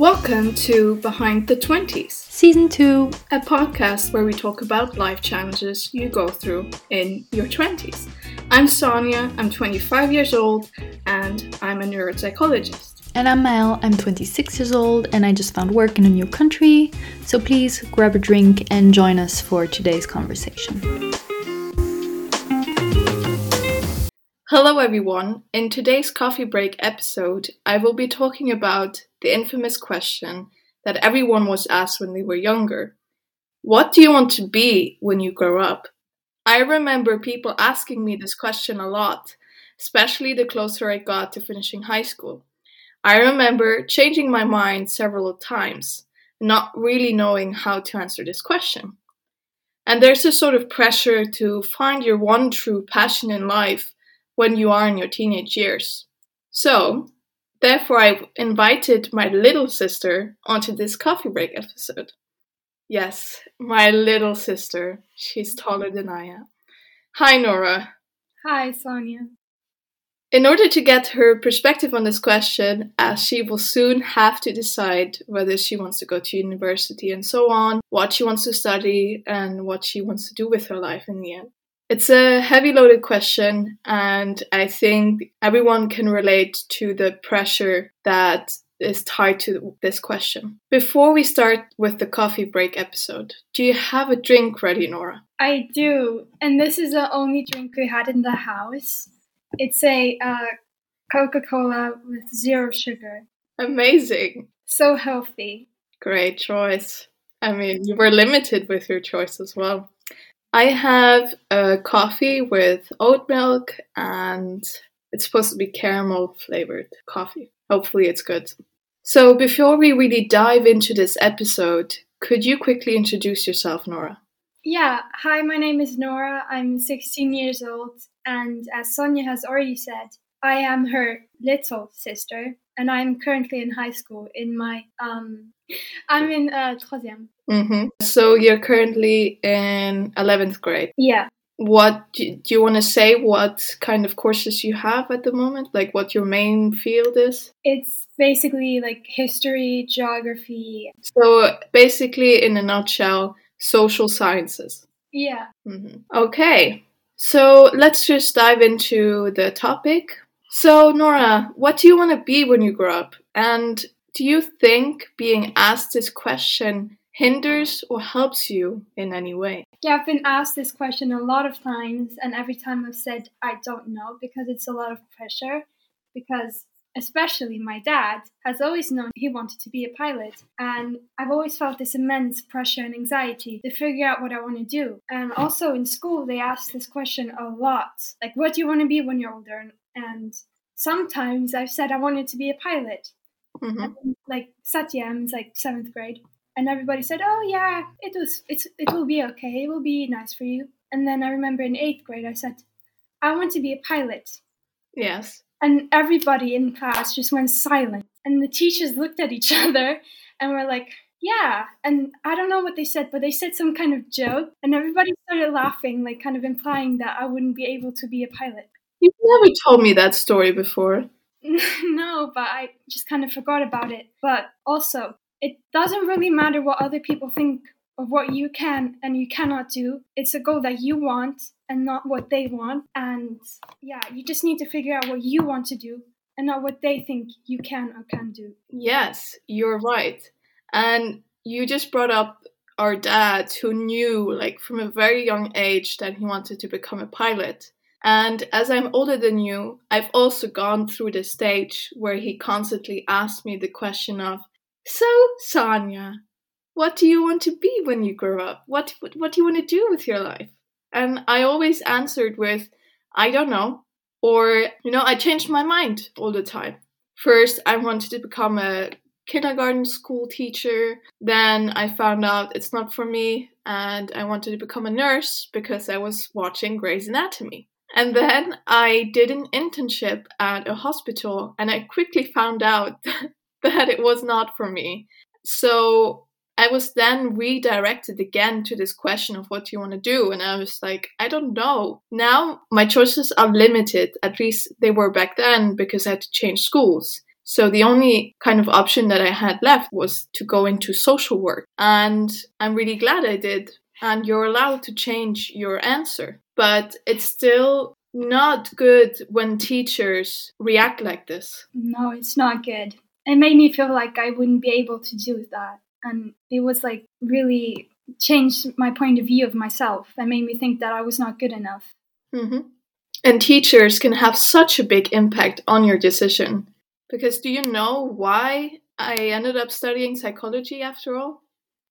Welcome to Behind the 20s, Season 2. a podcast where we talk about life challenges you go through in your 20s. I'm Sonja, I'm 25 years old, and I'm a neuropsychologist. And I'm Mel, I'm 26 years old and I just found work in a new country. So please grab a drink and join us for today's conversation. Hello, everyone. In today's coffee break episode, I will be talking about the infamous question that everyone was asked when they were younger What do you want to be when you grow up? I remember people asking me this question a lot, especially the closer I got to finishing high school. I remember changing my mind several times, not really knowing how to answer this question. And there's a sort of pressure to find your one true passion in life when you are in your teenage years. So, therefore, I invited my little sister onto this coffee break episode. Yes, my little sister. She's taller than I am. Hi, Nora. Hi, Sonja. In order to get her perspective on this question, as she will soon have to decide whether she wants to go to university and so on, what she wants to study, and what she wants to do with her life in the end. It's a heavy loaded question, and I think everyone can relate to the pressure that is tied to this question. Before we start with the coffee break episode, do you have a drink ready, Nora? I do, and this is the only drink we had in the house. It's a uh, Coca Cola with zero sugar. Amazing. So healthy. Great choice. I mean, you were limited with your choice as well. I have a coffee with oat milk and it's supposed to be caramel flavored coffee. Hopefully, it's good. So, before we really dive into this episode, could you quickly introduce yourself, Nora? Yeah, hi, my name is Nora. I'm 16 years old, and as Sonja has already said, I am her little sister, and I'm currently in high school in my, um, I'm in uh, troisième. Mm-hmm. So, you're currently in 11th grade. Yeah. What do you want to say? What kind of courses you have at the moment? Like what your main field is? It's basically like history, geography. So, basically, in a nutshell, social sciences. Yeah. hmm Okay, so let's just dive into the topic. So, Nora, what do you want to be when you grow up? And do you think being asked this question hinders or helps you in any way? Yeah, I've been asked this question a lot of times, and every time I've said I don't know because it's a lot of pressure. Because, especially my dad, has always known he wanted to be a pilot, and I've always felt this immense pressure and anxiety to figure out what I want to do. And also in school, they ask this question a lot like, what do you want to be when you're older? And sometimes I've said I wanted to be a pilot, hmm like septième is like seventh grade, and everybody said, "Oh yeah, it was it's it will be okay. It will be nice for you." And then I remember in eighth grade, I said, "I want to be a pilot," Yes. and everybody in class just went silent, and the teachers looked at each other and were like. Yeah, and I don't know what they said, but they said some kind of joke, and everybody started laughing, like kind of implying that I wouldn't be able to be a pilot. You've never told me that story before. no, but I just kind of forgot about it. But also, it doesn't really matter what other people think of what you can and you cannot do. It's a goal that you want and not what they want. And yeah, you just need to figure out what you want to do and not what they think you can or can do. Yes, you're right. And you just brought up our dad who knew, like, from a very young age that he wanted to become a pilot. And as I'm older than you, I've also gone through the stage where he constantly asked me the question of, So, Sonja, what do you want to be when you grow up? What, what, what do you want to do with your life? And I always answered with, I don't know. Or, you know, I changed my mind all the time. First, I wanted to become a kindergarten school teacher. Then I found out it's not for me, and I wanted to become a nurse because I was watching Grey's Anatomy. And then I did an internship at a hospital, and I quickly found out that it was not for me. So I was then redirected again to this question of what do you want to do? And I was like, I don't know. Now my choices are limited, at least they were back then because I had to change schools. So the only kind of option that I had left was to go into social work. And I'm really glad I did. And you're allowed to change your answer. But it's still not good when teachers react like this. No, it's not good. It made me feel like I wouldn't be able to do that. And it was like really changed my point of view of myself and made me think that I was not good enough. Mm-hmm. And teachers can have such a big impact on your decision. Because do you know why I ended up studying psychology after all?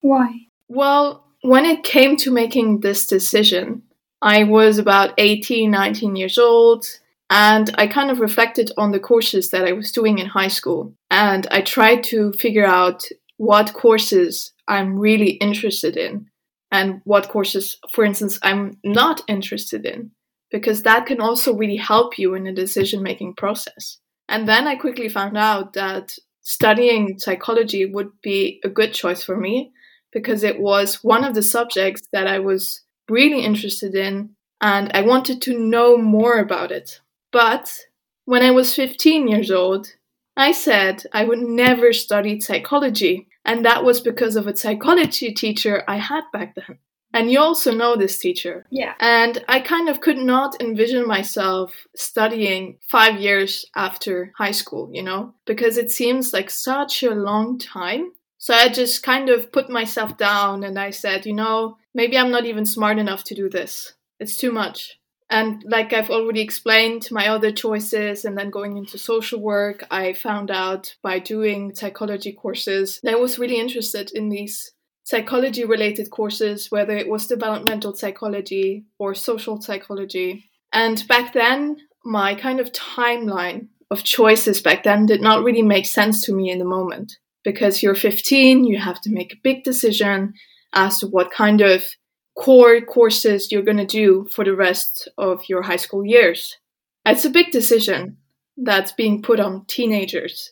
Why? Well, when it came to making this decision, I was about 18, 19 years old, and I kind of reflected on the courses that I was doing in high school. And I tried to figure out what courses I'm really interested in and what courses, for instance, I'm not interested in, because that can also really help you in the decision making process. And then I quickly found out that studying psychology would be a good choice for me because it was one of the subjects that I was really interested in and I wanted to know more about it. But when I was 15 years old, I said I would never study psychology, and that was because of a psychology teacher I had back then. And you also know this teacher. Yeah. And I kind of could not envision myself studying five years after high school, you know, because it seems like such a long time. So I just kind of put myself down and I said, you know, maybe I'm not even smart enough to do this. It's too much. And like I've already explained, my other choices and then going into social work, I found out by doing psychology courses that I was really interested in these psychology related courses, whether it was developmental psychology or social psychology. And back then, my kind of timeline of choices back then did not really make sense to me in the moment. Because you're 15, you have to make a big decision as to what kind of core courses you're going to do for the rest of your high school years. It's a big decision that's being put on teenagers.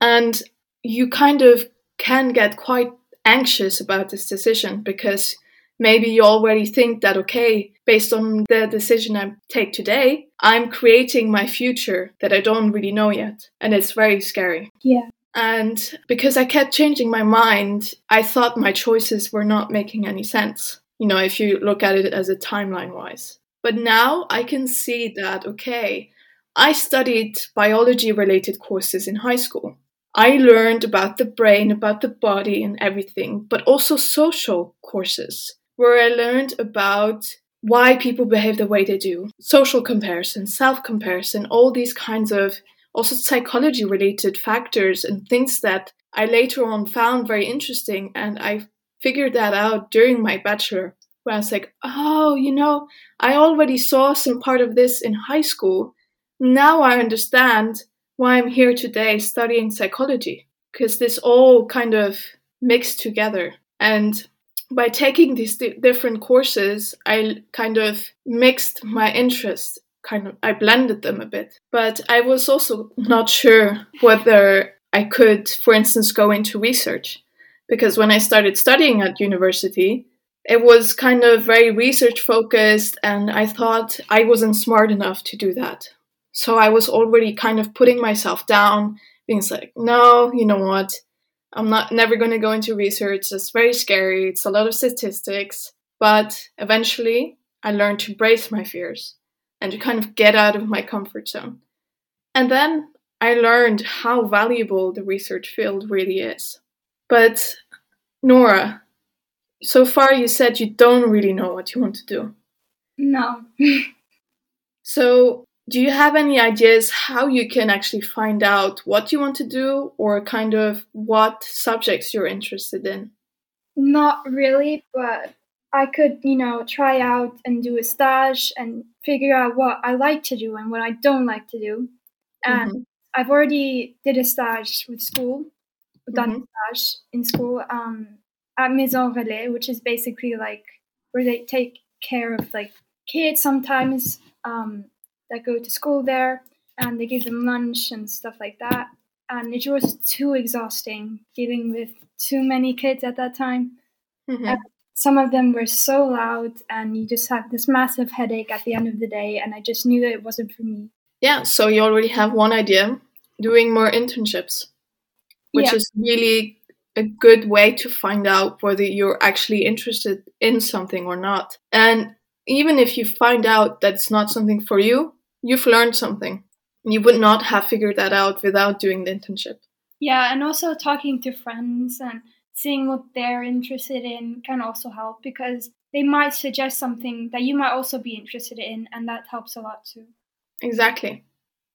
And you kind of can get quite anxious about this decision because maybe you already think that, okay, based on the decision I take today, I'm creating my future that I don't really know yet. And it's very scary. Yeah. And because I kept changing my mind, I thought my choices were not making any sense. You know, if you look at it as a timeline wise. But now I can see that, okay, I studied biology related courses in high school. I learned about the brain, about the body, and everything, but also social courses where I learned about why people behave the way they do, social comparison, self comparison, all these kinds of also psychology related factors and things that I later on found very interesting. And I figured that out during my bachelor, where I was like, oh, you know, I already saw some part of this in high school. Now I understand why I'm here today studying psychology, because this all kind of mixed together. And by taking these different courses, I kind of mixed my interests, kind of, I blended them a bit. But I was also not sure whether I could, for instance, go into research. Because when I started studying at university, it was kind of very research focused, and I thought I wasn't smart enough to do that. So I was already kind of putting myself down, being like, no, you know what? I'm not never going to go into research. It's very scary. It's a lot of statistics. But eventually, I learned to brace my fears and to kind of get out of my comfort zone. And then I learned how valuable the research field really is. But Nora, so far you said you don't really know what you want to do. No. so, do you have any ideas how you can actually find out what you want to do or kind of what subjects you're interested in? Not really, but I could, you know, try out and do a stage and figure out what I like to do and what I don't like to do. And mm-hmm. I've already did a stage with school, done mm-hmm. a stage in school um, at Maison Relais, which is basically like where they take care of like kids sometimes. Um, that go to school there and they give them lunch and stuff like that. And it was too exhausting dealing with too many kids at that time. Mm-hmm. Some of them were so loud, and you just have this massive headache at the end of the day. And I just knew that it wasn't for me. Yeah, so you already have one idea. doing more internships, which Yeah. is really a good way to find out whether you're actually interested in something or not. And even if you find out that it's not something for you, you've learned something. You would not have figured that out without doing the internship. Yeah, and also talking to friends and seeing what they're interested in can also help because they might suggest something that you might also be interested in, and that helps a lot too. Exactly.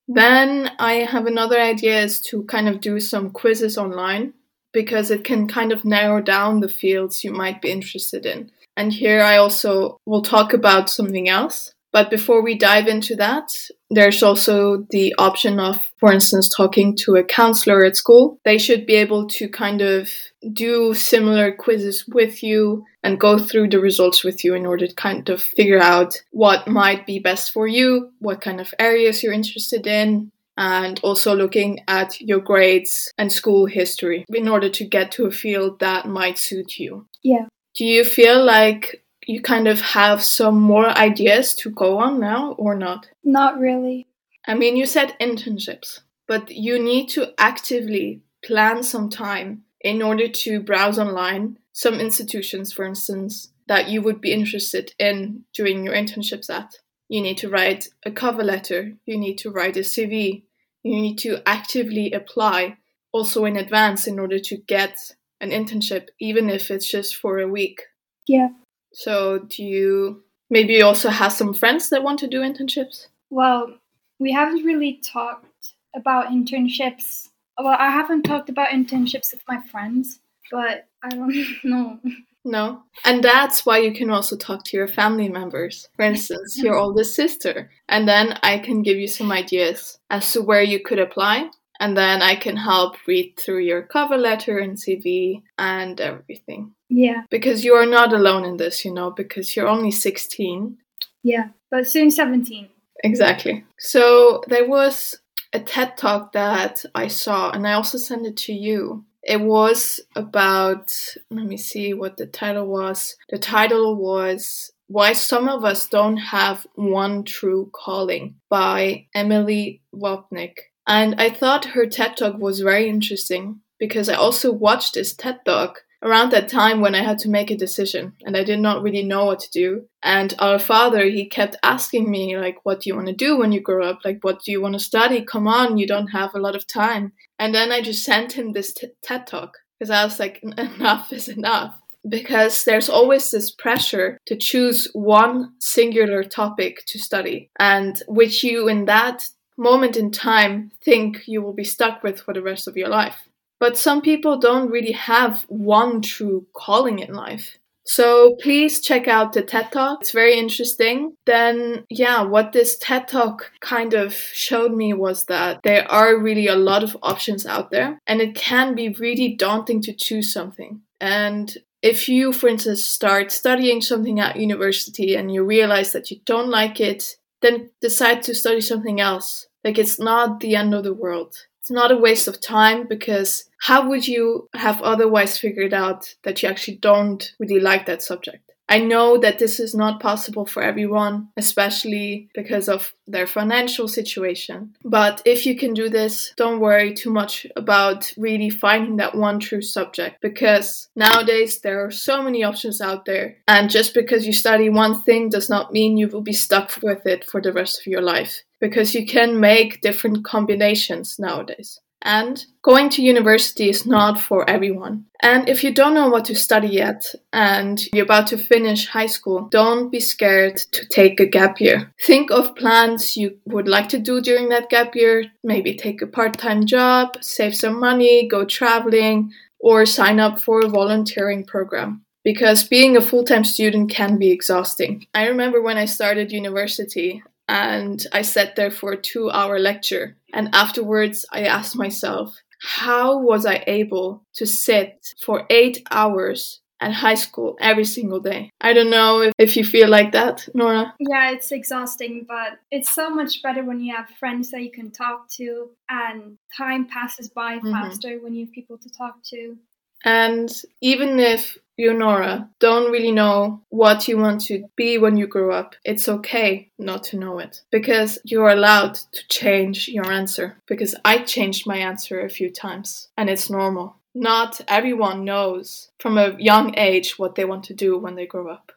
Then I have another idea is to kind of do some quizzes online because it can kind of narrow down the fields you might be interested in. And here I also will talk about something else. But before we dive into that, there's also the option of, for instance, talking to a counselor at school. They should be able to kind of do similar quizzes with you and go through the results with you in order to kind of figure out what might be best for you, what kind of areas you're interested in, and also looking at your grades and school history in order to get to a field that might suit you. Yeah. Do you feel like you kind of have some more ideas to go on now or not? Not really. I mean, you said internships, but you need to actively plan some time in order to browse online some institutions, for instance, that you would be interested in doing your internships at. You need to write a cover letter, you need to write a CV, you need to actively apply also in advance in order to get an internship, even if it's just for a week. Yeah. So, do you maybe you also have some friends that want to do internships? Well, we haven't really talked about internships. Well, I haven't talked about internships with my friends, but I don't know. No. And that's why you can also talk to your family members. For instance, your oldest sister. And then I can give you some ideas as to where you could apply. And then I can help read through your cover letter and CV and everything. Yeah, Because you are not alone in this, you know, because you're only 16. yeah. But soon 17. Exactly. So there was a TED talk that I saw, and I also sent it to you. It was about, let me see what the title was. The title was Why Some of Us Don't Have One True Calling by Emilie Wapnick. And I thought her TED talk was very interesting because I also watched this TED talk around that time when I had to make a decision and I did not really know what to do. And our father, he kept asking me, like, what do you want to do when you grow up? Like, what do you want to study? Come on, you don't have a lot of time. And then I just sent him this t- TED talk because I was like, enough is enough. Because there's always this pressure to choose one singular topic to study, and which you in that moment in time think you will be stuck with for the rest of your life. But some people don't really have one true calling in life. So please check out the TED Talk. It's very interesting. Then, yeah, what this TED Talk kind of showed me was that there are really a lot of options out there, and it can be really daunting to choose something. And if you, for instance, start studying something at university and you realize that you don't like it, then decide to study something else. Like, it's not the end of the world it's not a waste of time because how would you have otherwise figured out that you actually don't really like that subject? I know that this is not possible for everyone, especially because of their financial situation. But if you can do this, don't worry too much about really finding that one true subject because nowadays there are so many options out there. And just because you study one thing does not mean you will be stuck with it for the rest of your life because you can make different combinations nowadays. And going to university is not for everyone. And if you don't know what to study yet and you're about to finish high school, don't be scared to take a gap year. Think of plans you would like to do during that gap year. Maybe take a part time job, save some money, go traveling, or sign up for a volunteering program because being a full time student can be exhausting. I remember when I started university, and I sat there for a two hour lecture. And afterwards, I asked myself, how was I able to sit for eight hours at high school every single day? I don't know if, if you feel like that, Nora. Yeah, it's exhausting, but it's so much better when you have friends that you can talk to, and time passes by Mhm. faster when you have people to talk to. And even if you, Nora, don't really know what you want to be when you grow up, it's okay not to know it because you're allowed to change your answer. Because I changed my answer a few times and it's normal. Not everyone knows from a young age what they want to do when they grow up,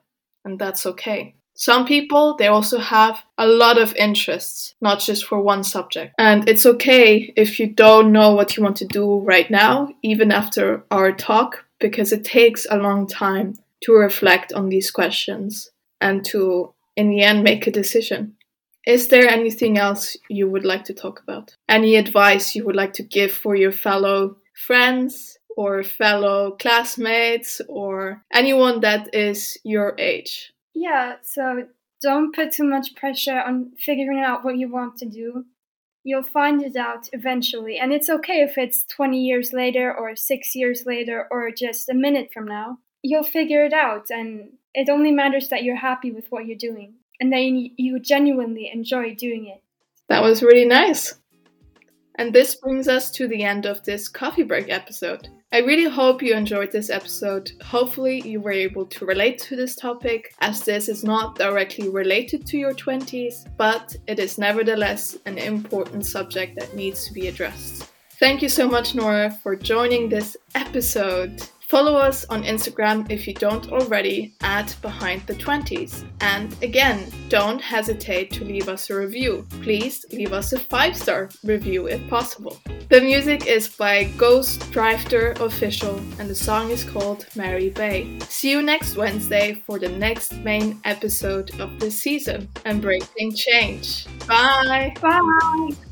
and that's okay. Some people, they also have a lot of interests, not just for one subject. And it's okay if you don't know what you want to do right now, even after our talk, because it takes a long time to reflect on these questions and to, in the end, make a decision. Is there anything else you would like to talk about? Any advice you would like to give for your fellow friends or fellow classmates or anyone that is your age? Yeah, so don't put too much pressure on figuring out what you want to do. You'll find it out eventually, and it's okay if it's 20 years later, or six years later, or just a minute from now. You'll figure it out, and it only matters that you're happy with what you're doing and that you genuinely enjoy doing it. That was really nice. And this brings us to the end of this coffee break episode. I really hope you enjoyed this episode. Hopefully, you were able to relate to this topic, as this is not directly related to your 20s, but it is nevertheless an important subject that needs to be addressed. Thank you so much, Nora, for joining this episode. Follow us on Instagram if you don't already at Behind the 20s. And again, don't hesitate to leave us a review. Please leave us a 5 star review if possible. The music is by Ghostrifter Official and the song is called Merry Bay. See you next Wednesday for the next main episode of this season, Embracing Change. Bye! Bye!